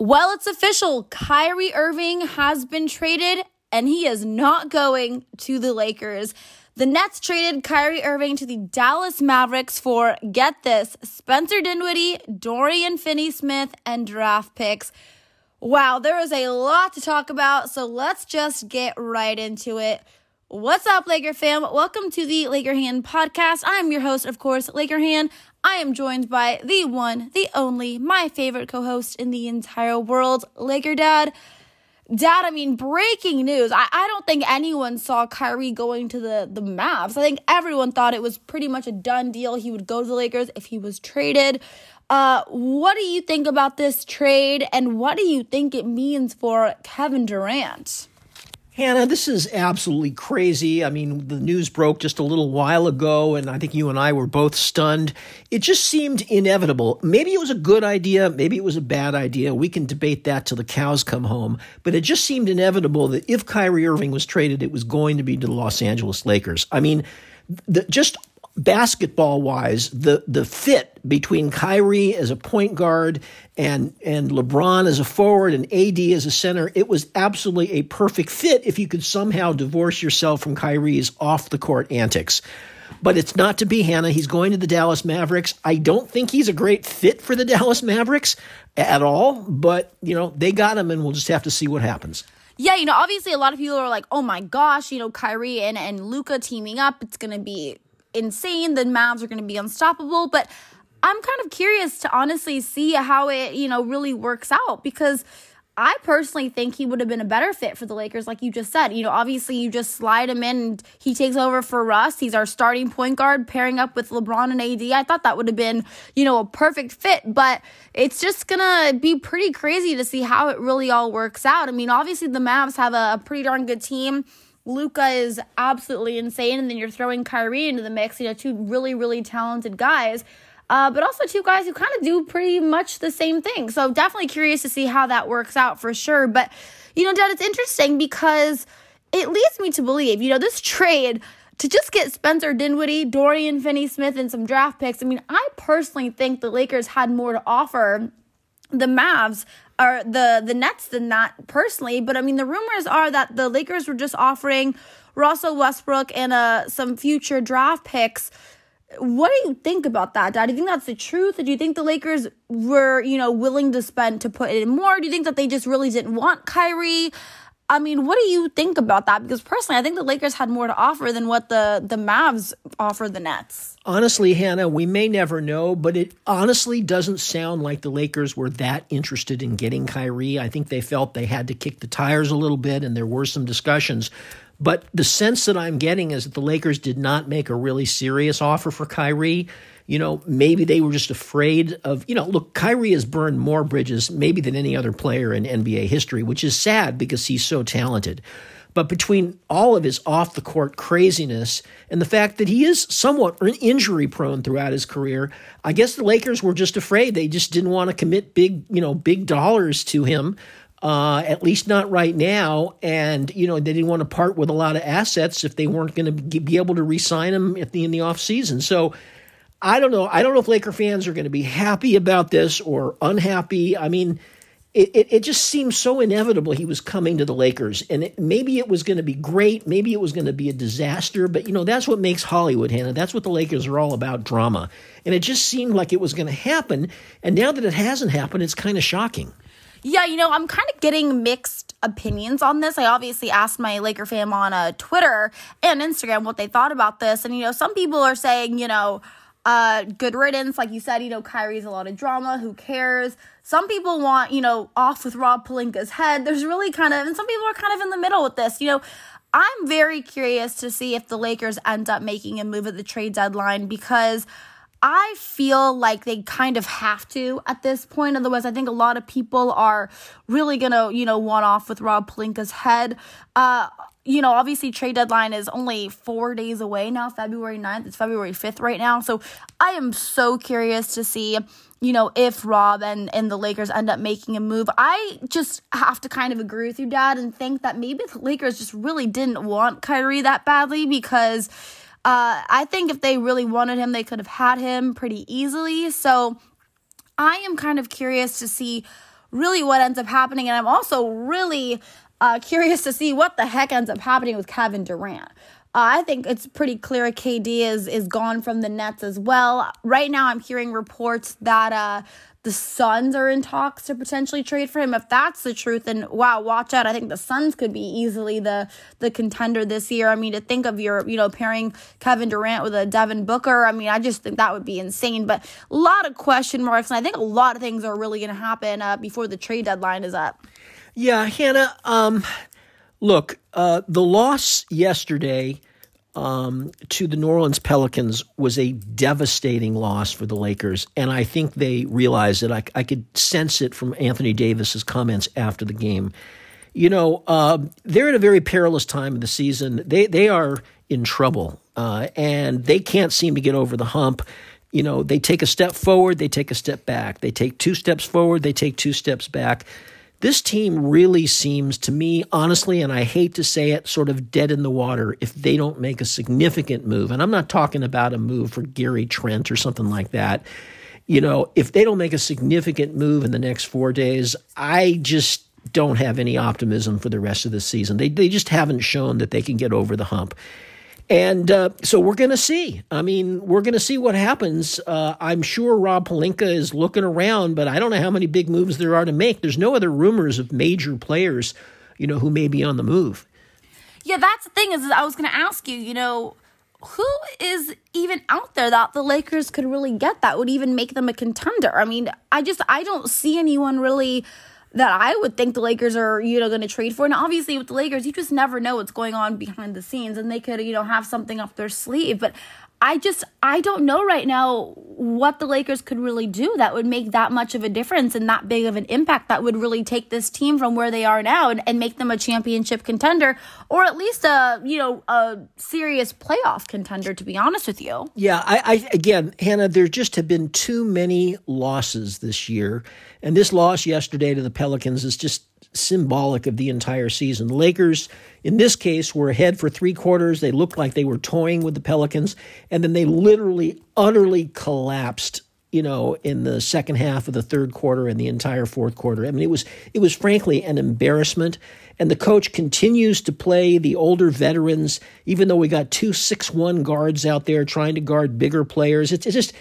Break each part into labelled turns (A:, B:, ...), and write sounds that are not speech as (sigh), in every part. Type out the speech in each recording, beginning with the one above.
A: Well, it's official. Kyrie Irving has been traded and he is not going to the Lakers. The Nets traded Kyrie Irving to the Dallas Mavericks for, get this, Spencer Dinwiddie, Dorian Finney Smith, and draft picks. Wow, there is a lot to talk about, so let's just get right into it. What's up, Laker fam? Welcome to the Laker Han podcast. I'm your host, of course, Laker Han. I am joined by the one, the only, my favorite co host in the entire world, Laker Dad. Dad, I mean, breaking news. I, I don't think anyone saw Kyrie going to the, the Mavs. I think everyone thought it was pretty much a done deal. He would go to the Lakers if he was traded. Uh, what do you think about this trade, and what do you think it means for Kevin Durant?
B: Hannah, this is absolutely crazy. I mean, the news broke just a little while ago, and I think you and I were both stunned. It just seemed inevitable. Maybe it was a good idea, maybe it was a bad idea. We can debate that till the cows come home. But it just seemed inevitable that if Kyrie Irving was traded, it was going to be to the Los Angeles Lakers. I mean, the, just basketball wise, the the fit between Kyrie as a point guard and and LeBron as a forward and AD as a center, it was absolutely a perfect fit if you could somehow divorce yourself from Kyrie's off the court antics. But it's not to be, Hannah. He's going to the Dallas Mavericks. I don't think he's a great fit for the (laughs) Dallas Mavericks at all, but you know, they got him and we'll just have to see what happens
A: yeah, you know, obviously a lot of people are like, oh my gosh, you know, Kyrie and, and Luka teaming up, it's going to be insane. The Mavs are going to be unstoppable. But I'm kind of curious to honestly see how it, you know, really works out because I personally think he would have been a better fit for the Lakers, like you just said. You know, obviously you just slide him in and he takes over for Russ. He's our starting point guard, pairing up with LeBron and AD. I thought that would have been, you know, a perfect fit, but it's just gonna be pretty crazy to see how it really all works out. I mean, obviously the Mavs have a, a pretty darn good team. Luka is absolutely insane, and then you're throwing Kyrie into the mix. You know, two really, really talented guys, uh, but also two guys who kind of do pretty much the same thing. So definitely curious to see how that works out for sure. But you know, Dad, it's interesting because it leads me to believe, you know, this trade to just get Spencer Dinwiddie, Dorian Finney Smith, and some draft picks. I mean, I personally think the Lakers had more to offer the Mavs or the the Nets than that personally. But I mean, the rumors are that the Lakers were just offering Russell Westbrook and uh, some future draft picks. What do you think about that, Dad? Do you think that's the truth? Do you think the Lakers were, you know, willing to spend to put in more? Do you think that they just really didn't want Kyrie? I mean, what do you think about that? Because personally, I think the Lakers had more to offer than what the the Mavs offer the Nets.
B: Honestly, Hannah, we may never know, but it honestly doesn't sound like the Lakers were that interested in getting Kyrie. I think they felt they had to kick the tires a little bit, and there were some discussions. But the sense that I'm getting is that the Lakers did not make a really serious offer for Kyrie you know, maybe they were just afraid of, you know, look, Kyrie has burned more bridges maybe than any other player in NBA history, which is sad because he's so talented. But between all of his off the court craziness and the fact that he is somewhat injury prone throughout his career, I guess the Lakers were just afraid. They just didn't want to commit big, you know, big dollars to him. Uh, at least not right now. And, you know, they didn't want to part with a lot of assets if they weren't going to be able to re sign him at the, in the offseason. So I don't know. I don't know if Laker fans are going to be happy about this or unhappy. I mean, it, it, it, just seems so inevitable he was coming to the Lakers. And it, maybe it was going to be great. Maybe it was going to be a disaster. But, you know, that's what makes Hollywood, Hannah. That's what the Lakers are all about drama. And it just seemed like it was going to happen. And now that it hasn't happened, it's kind of shocking.
A: Yeah, you know, I'm kind of getting mixed opinions on this. I obviously asked my Laker fam on uh, Twitter and Instagram what they thought about this. And, you know, some people are saying, you know, uh, good riddance, like you said, you know, Kyrie's a lot of drama. Who cares? Some people want, you know, off with Rob Pelinka's head. There's really kind of, and some people are kind of in the middle with this. You know, I'm very curious to see if the Lakers end up making a move at the trade deadline because I feel like they kind of have to at this point. Otherwise, I think a lot of people are really gonna, you know, want off with Rob Pelinka's head. Uh, you know, obviously trade deadline is only four days away now, February 9th. It's February 5th right now. So I am so curious to see, you know, if Rob and, and the Lakers end up making a move. I just have to kind of agree with you, Dad, and think that maybe the Lakers just really didn't want Kyrie that badly because uh, I think if they really wanted him, they could have had him pretty easily. So I am kind of curious to see really what ends up happening. And I'm also really uh, curious to see what the heck ends up happening with Kevin Durant. Uh, I think it's pretty clear KD is is gone from the Nets as well. Right now, I'm hearing reports that uh, the Suns are in talks to potentially trade for him. If that's the truth, then wow, watch out. I think the Suns could be easily the the contender this year. I mean, to think of your, you know, pairing Kevin Durant with a Devin Booker, I mean, I just think that would be insane. But a lot of question marks, and I think a lot of things are really going to happen uh, before the trade deadline is up.
B: Yeah, Hannah. Um, look, uh, the loss yesterday um, to the New Orleans Pelicans was a devastating loss for the Lakers, and I think they realized it. I, I could sense it from Anthony Davis's comments after the game. You know, uh, they're in a very perilous time of the season. They they are in trouble, uh, and they can't seem to get over the hump. You know, they take a step forward, they take a step back. They take two steps forward, they take two steps back. This team really seems to me, honestly, and I hate to say it, sort of dead in the water if they don't make a significant move. And I'm not talking about a move for Gary Trent or something like that. You know, if they don't make a significant move in the next four days, I just don't have any optimism for the rest of the season. They, they just haven't shown that they can get over the hump. And uh, so we're going to see. I mean, we're going to see what happens. Uh, I'm sure Rob Pelinka is looking around, but I don't know how many big moves there are to make. There's no other rumors of major players, you know, who may be on the move.
A: Yeah, that's the thing is I was going to ask you, you know, who is even out there that the Lakers could really get that would even make them a contender? I mean, I just I don't see anyone really that I would think the Lakers are, you know, going to trade for. And obviously with the Lakers, you just never know what's going on behind the scenes and they could, you know, have something up their sleeve. But I just I don't know right now what the Lakers could really do that would make that much of a difference and that big of an impact that would really take this team from where they are now and, and make them a championship contender or at least a you know a serious playoff contender to be honest with you.
B: Yeah, I, I again, Hannah, there just have been too many losses this year, and this loss yesterday to the Pelicans is just symbolic of the entire season. The Lakers, in this case, were ahead for three quarters. They looked like they were toying with the Pelicans, and then they literally, utterly collapsed. You know, in the second half of the third quarter and the entire fourth quarter. I mean, it was it was frankly an embarrassment. And the coach continues to play the older veterans, even though we got two six one guards out there trying to guard bigger players. It's, it's just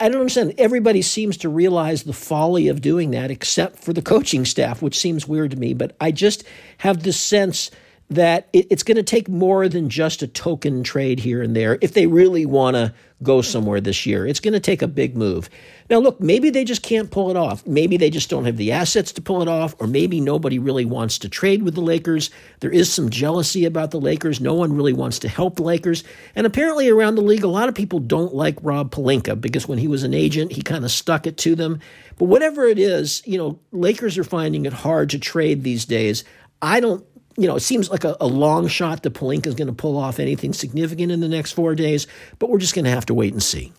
B: I don't understand. Everybody seems to realize the folly of doing that, except for the coaching staff, which seems weird to me. But I just have this sense that it, it's going to take more than just a token trade here and there if they really want to go somewhere this year. It's going to take a big move. Now, look, maybe they just can't pull it off. Maybe they just don't have the assets to pull it off, or maybe nobody really wants to trade with the Lakers. There is some jealousy about the Lakers. No one really wants to help the Lakers. And apparently, around the league, a lot of people don't like Rob Pelinka because when he was an agent, he kind of stuck it to them. But whatever it is, you know, Lakers are finding it hard to trade these days. I don't you know, it seems like a, a long shot that Pelinka is going to pull off anything significant in the next four days, but we're just going to have to wait and see.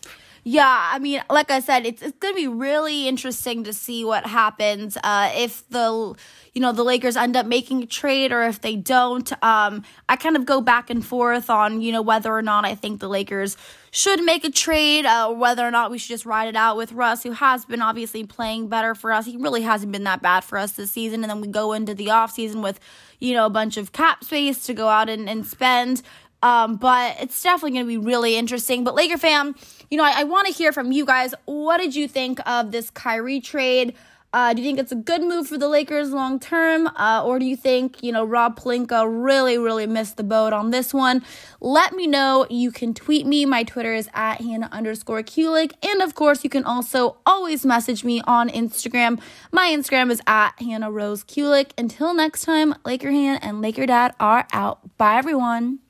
A: Yeah, I mean, like I said, it's it's going to be really interesting to see what happens uh, if the you know the Lakers end up making a trade or if they don't. Um, I kind of go back and forth on you know whether or not I think the Lakers should make a trade, uh, whether or not we should just ride it out with Russ, who has been obviously playing better for us. He really hasn't been that bad for us this season, and then we go into the off season with you know a bunch of cap space to go out and, and spend. Um, but it's definitely going to be really interesting. But Laker fam, you know, I, I want to hear from you guys. What did you think of this Kyrie trade? Uh, do you think it's a good move for the Lakers long term? Uh, or do you think, you know, Rob Pelinka really, really missed the boat on this one? Let me know. You can tweet me. My Twitter is at Hannah underscore Kulik. And of course, you can also always message me on Instagram. My Instagram is at Hannah Rose Kulik. Until next time, Laker Han and Laker Dad are out. Bye, everyone.